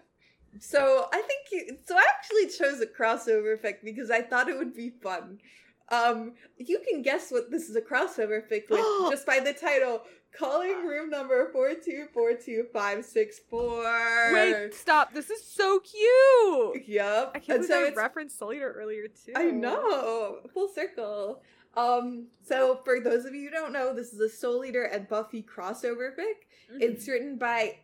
so I think you, so I actually chose a crossover effect because I thought it would be fun. Um you can guess what this is a crossover fic with (gasps) just by the title. Calling room number four two four two five six four. Wait, stop. This is so cute. Yep. I can't And believe I it's- referenced Solitaire earlier too. I know. Full circle. Um, so for those of you who don't know, this is a Soul Eater and Buffy crossover fic. Mhm. It's written by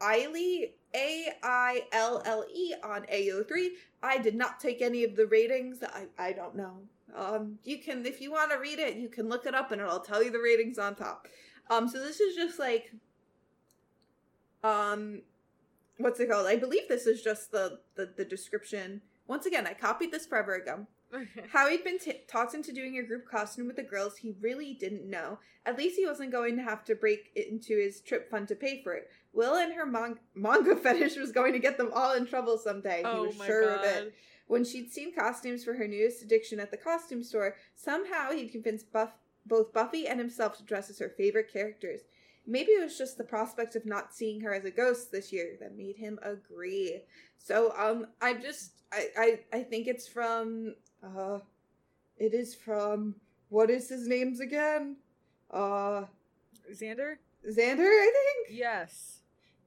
Eiley A I L L E on AO3. I did not take any of the ratings. I, I don't know. Um, you can if you want to read it, you can look it up and it'll tell you the ratings on top. Um, so this is just like um what's it called? I believe this is just the the, the description. Once again, I copied this forever ago. Okay. How he'd been t- talked into doing a group costume with the girls he really didn't know. At least he wasn't going to have to break it into his trip fund to pay for it. Will and her mon- manga (laughs) fetish was going to get them all in trouble someday. he Oh was my sure god. of it. When she'd seen costumes for her newest addiction at the costume store, somehow he'd convinced Buff- both Buffy and himself to dress as her favorite characters. Maybe it was just the prospect of not seeing her as a ghost this year that made him agree. So, um, I just, I, I, I think it's from, uh, it is from, what is his name's again? Uh, Xander? Xander, I think? Yes.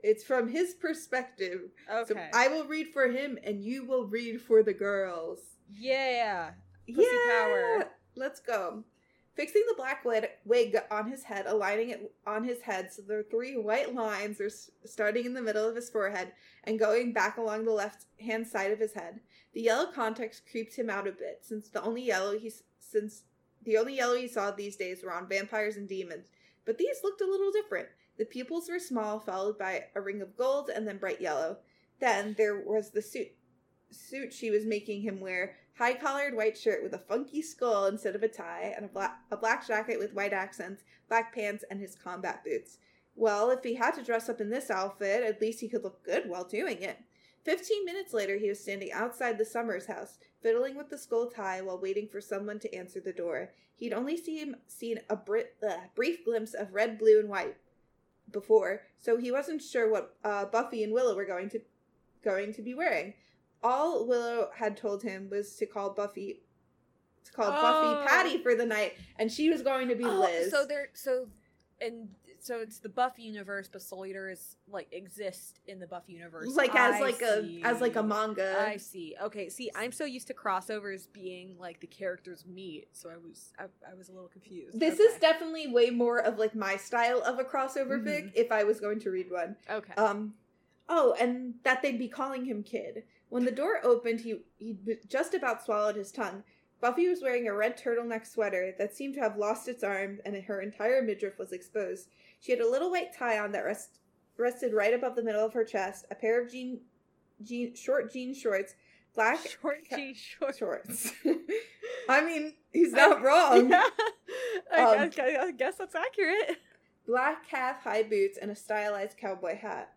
It's from his perspective. Okay. So I will read for him and you will read for the girls. yeah. Pussy power. Let's go. Fixing the black wig, wig on his head, aligning it on his head so the three white lines are starting in the middle of his forehead and going back along the left hand side of his head. The yellow context creeps him out a bit, since the only yellow he since the only yellow he saw these days were on vampires and demons. But these looked a little different. The pupils were small, followed by a ring of gold, and then bright yellow. Then there was the suit suit she was making him wear high collared white shirt with a funky skull instead of a tie, and a black, a black jacket with white accents, black pants, and his combat boots. Well, if he had to dress up in this outfit, at least he could look good while doing it. Fifteen minutes later, he was standing outside the Summers house, fiddling with the skull tie while waiting for someone to answer the door. He'd only seen, seen a uh, brief glimpse of red, blue, and white before, so he wasn't sure what uh, Buffy and Willow were going to going to be wearing. All Willow had told him was to call Buffy to call Oh. Buffy Patty for the night, and she was going to be Oh, Liz. So they're so and so it's the Buffy universe, but Soul Eater is like exist in the Buffy universe. like as I like a as like a manga. I see. Okay, see, I'm so used to crossovers being like the characters meet, so I was I, I was a little confused. this okay. is definitely way more of like my style of a crossover Mhm. fic if I was going to read one. okay. Um, oh, and that they'd be calling him kid. When the door opened, he he just about swallowed his tongue. Buffy was wearing a red turtleneck sweater that seemed to have lost its arms, and her entire midriff was exposed. She had a little white tie on that rest, rested right above the middle of her chest, a pair of jean, jean short jean shorts, black (laughs) short G short. shorts. (laughs) I mean, he's not (laughs) wrong. Yeah. I, Um, guess, I guess that's accurate. black calf high boots, and a stylized cowboy hat.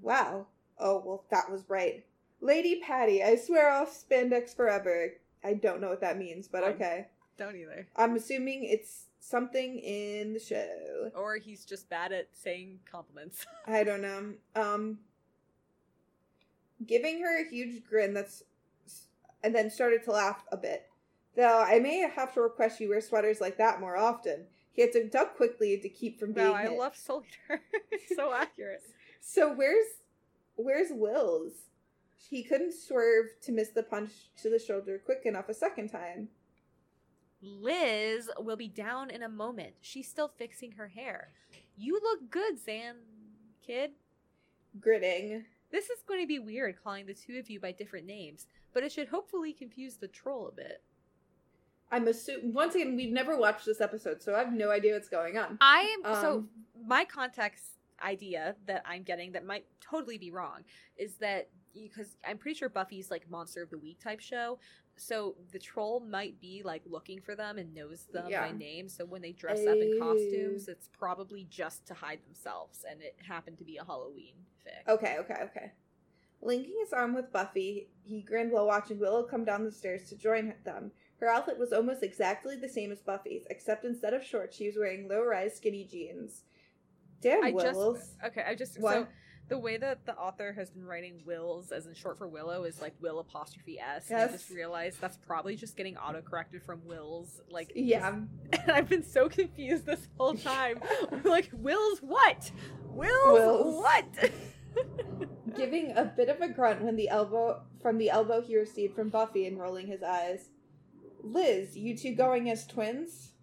Wow. Oh, well, that was right. Lady Patty, I swear off spandex forever. I don't know what that means, but I'm- okay. Don't either. I'm assuming it's something in the show. Or he's just bad at saying compliments. (laughs) I don't know. Um, giving her a huge grin that's, and then started to laugh a bit. Though I may have to request you wear sweaters like that more often. He had to duck quickly to keep from being Wow, I hit. love Soul Eater. It's so accurate. (laughs) So where's where's Will's? He couldn't swerve to miss the punch to the shoulder quick enough a second time. Liz will be down in a moment. She's still fixing her hair. You look good, Xan, kid. Gritting. This is going to be weird calling the two of you by different names, but it should hopefully confuse the troll a bit. I'm assuming once again we've never watched this episode, so I have no idea what's going on. I am so Um, my context idea that I'm getting that might totally be wrong is that because I'm pretty sure Buffy's like monster of the week type show. So the troll might be like looking for them and knows them Yeah. by name. So when they dress up in costumes, it's probably just to hide themselves, and it happened to be a Halloween fic. Okay, okay, okay. Linking his arm with Buffy, he grinned while watching Willow come down the stairs to join them. Her outfit was almost exactly the same as Buffy's, except instead of shorts, she was wearing low-rise skinny jeans. Damn, I Willows. just okay. I just so What? The way that the author has been writing Wills as in short for Willow is like Will apostrophe S. And I just realized that's probably just getting autocorrected from Wills. Like yeah. (laughs) and I've been so confused this whole time. (laughs) Like Wills what? Wills, Wills. what? (laughs) Giving a bit of a grunt when the elbow from the elbow he received from Buffy and rolling his eyes. Liz, you two going as twins?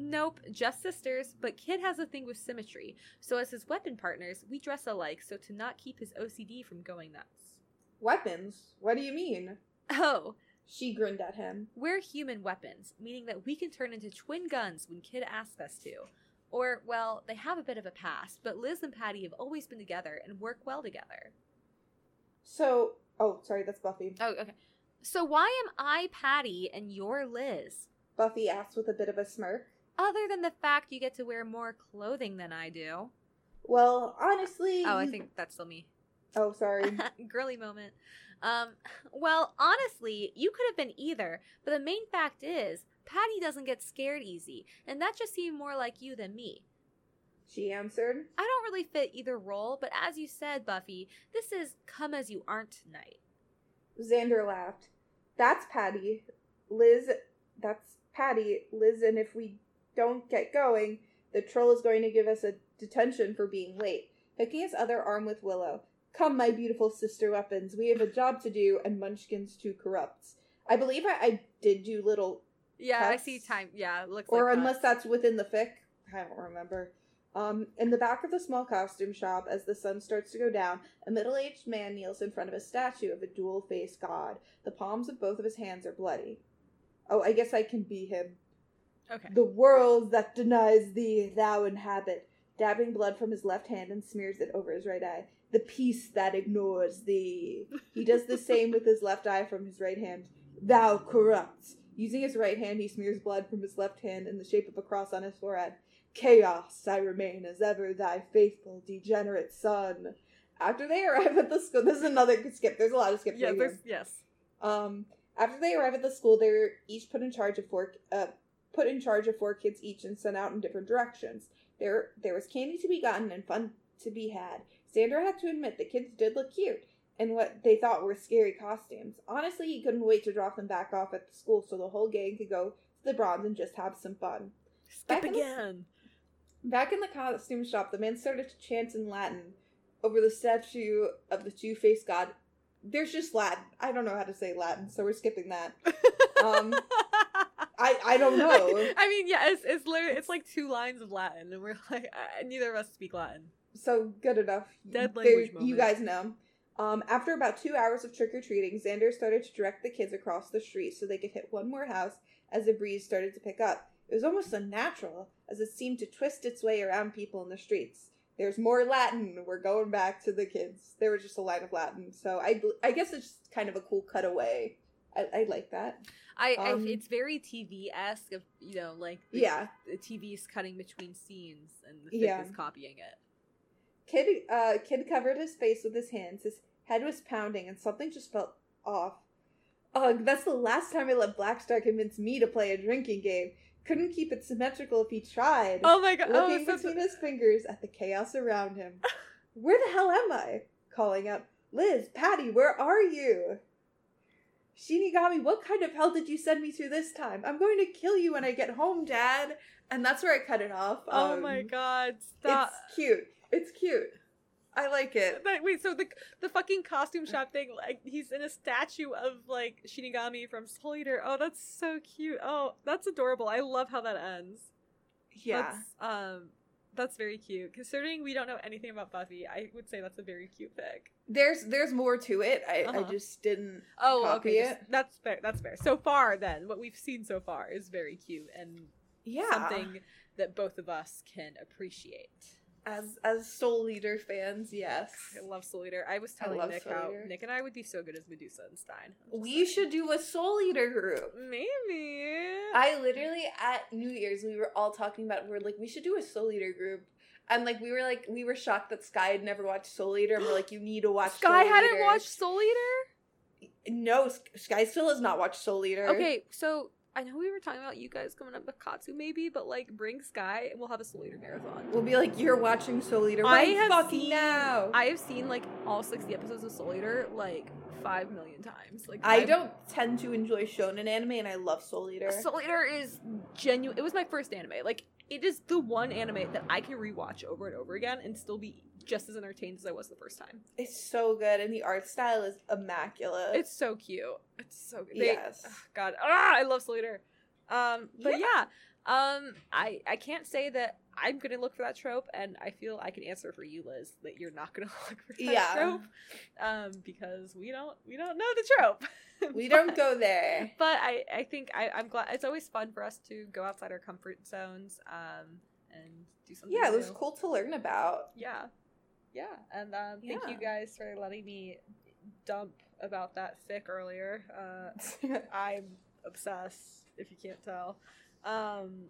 Nope, just sisters, but Kid has a thing with symmetry. So as his weapon partners, we dress alike so to not keep his OCD from going nuts. Weapons? What do you mean? Oh, She grinned at him. we're human weapons, meaning that we can turn into twin guns when Kid asks us to. Or, well, they have a bit of a past, but Liz and Patty have always been together and work well together. So, oh, sorry, that's Buffy. Oh, okay. So why am I Patty and you're Liz? Buffy asked with a bit of a smirk. Other than the fact you get to wear more clothing than I do. Well, honestly. Oh, I think that's still me. Oh, sorry. (laughs) Girly moment. Um, well, honestly, you could have been either, but the main fact is, Patty doesn't get scared easy, and that just seemed more like you than me. she answered. I don't really fit either role, but as you said, Buffy, this is come as you aren't night. Xander laughed. That's Patty. Liz, that's Patty. Liz, and if we don't get going, the troll is going to give us a detention for being late. Hooking his other arm with Willow. Come, my beautiful sister weapons. We have a job to do, and Munchkins too corrupts. I believe I, I did do little, Yeah, I see time. Yeah, it looks or like unless cuts. that's within the fic. I don't remember. Um, in the back of the small costume shop, as the sun starts to go down, a middle aged man kneels in front of a statue of a dual faced god. The palms of both of his hands are bloody. Oh, I guess I can be him. Okay. The world that denies thee, thou inhabit. Dabbing blood from his left hand and smears it over his right eye. The peace that ignores thee. He does the same with his left eye from his right hand. Thou corrupt. Using his right hand, he smears blood from his left hand in the shape of a cross on his forehead. Chaos, I remain as ever thy faithful, degenerate son. After they arrive at the school, this is another skip. There's a lot of skips Yeah, right here. there's yes. Um, after they arrive at the school, they're each put in charge of four, uh, put in charge of four kids each and sent out in different directions. There, there was candy to be gotten and fun to be had. Xander had to admit the kids did look cute in what they thought were scary costumes. Honestly, he couldn't wait to drop them back off at the school so the whole gang could go to the bronze and just have some fun. Skip Back in the- again. Back in the costume shop, the man started to chant in Latin over the statue of the two faced god. There's just Latin. I don't know how to say Latin, so we're skipping that. (laughs) Um, I I don't (laughs) know. I mean, yeah, it's it's literally it's like two lines of Latin, and we're (laughs) like, uh, neither of us speak Latin. So good enough. Dead There- language You guys know. Um, after about two hours of trick or treating, Xander started to direct the kids across the street so they could hit one more house as the breeze started to pick up. It was almost unnatural, as it seemed to twist its way around people in the streets. There's more Latin. We're going back to the kids. There was just a line of Latin, so I I guess it's just kind of a cool cutaway. I, I like that. I, Um, I it's very TV esque of you know like the, Yeah. the TV's cutting between scenes and the fic Yeah. is copying it. Kid, uh, Kid covered his face with his hands. His head was pounding, and something just felt off. Ugh, that's the last time I let Blackstar convince me to play a drinking game. Couldn't keep it symmetrical if he tried. Oh my god! Oh, Looking so between his fingers at the chaos around him. (laughs) Where the hell am I? Calling out, Liz, Patty, where are you? Shinigami, what kind of hell did you send me to this time? I'm going to kill you when I get home, Dad. And that's where I cut it off. oh my Um, god! Stop. it's cute. It's cute. I like it. That- wait, so the the fucking costume shop thing, like he's in a statue of like Shinigami from Soul Eater. Oh, that's so cute. Oh, that's adorable. I love how that ends. Yeah. That's, um, that's very cute. Considering we don't know anything about Buffy, I would say that's a very cute pic. There's there's more to it. I, I Uh-huh. just didn't Oh, Copy okay. just- that's fair. That's fair. So far, then, what we've seen so far is very cute and Yeah. something that both of us can appreciate. As as Soul Eater fans, yes. I love Soul Eater. I was telling love Nick Soul how Eater. Nick and I would be so good as Medusa and Stein. We should do a Soul Eater group. maybe. I literally at New Year's we were all talking about we are like we should do a Soul Eater group. And like we were like we were shocked that Sky had never watched Soul Eater and we're like you need to watch. Sky Soul hadn't Eater. watched Soul Eater. No, Sky still has not watched Soul Eater. Okay, so I know we were talking about you guys coming up with Katsu maybe, but like bring Sky and we'll have a Soul Eater marathon. We'll be like you're watching Soul Eater I right have fucking seen- now. I have seen like all sixty episodes of Soul Eater like five million times. Like I I'm- don't tend to enjoy shonen anime and I love Soul Eater. Soul Eater is genuine. It was my first anime. Like it is the one anime that I can rewatch over and over again and still be just as entertained as I was the first time. It's so good and the art style is immaculate. It's so cute. It's so good. They- yes. ugh, God, ah, I love Soul Eater. Um, but Yeah. yeah. um, I I can't say that I'm gonna look for that trope, and I feel I can answer for you, Liz, that you're not gonna (laughs) look for that Yeah. trope, um, because we don't we don't know the trope. (laughs) we But- don't go there. But I I think I I'm glad it's always fun for us to go outside our comfort zones, um, and do something. Yeah, it was new. cool to learn about. Yeah, yeah, and um, thank you guys for letting me dump about that fic earlier. Uh, (laughs) I'm obsessed, if you can't tell. Um,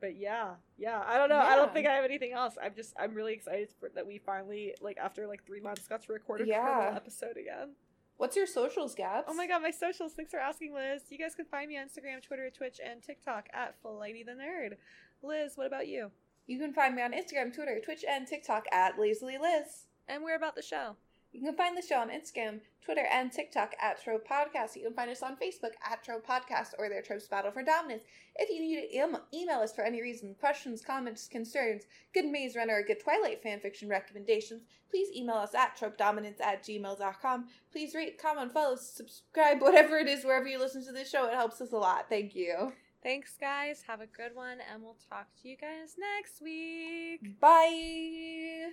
but yeah, yeah, I don't know. I don't think I have anything else. I'm just, I'm really excited for that we finally, like, after like three months, got to record a Yeah. episode again. What's your socials, Gabs? Oh my god, my socials. Thanks for asking, Liz. You guys can find me on Instagram, Twitter, Twitch, and TikTok at Flighty the Nerd. Liz, what about you? You can find me on Instagram, Twitter, Twitch, and TikTok at Lazily Liz. And we're about the show. You can find the show on Instagram, Twitter, and TikTok at Trope Podcast. You can find us on Facebook at Trope Podcast or their Tropes Battle for Dominance. If you need to em- email us for any reason, questions, comments, concerns, good Maze Runner, or good Twilight fanfiction recommendations, please email us at tropedominance at gmail.com. Please rate, comment, follow, subscribe, whatever it is, wherever you listen to this show. It helps us a lot. Thank you. Thanks, guys. Have a good one, and we'll talk to you guys next week. Bye.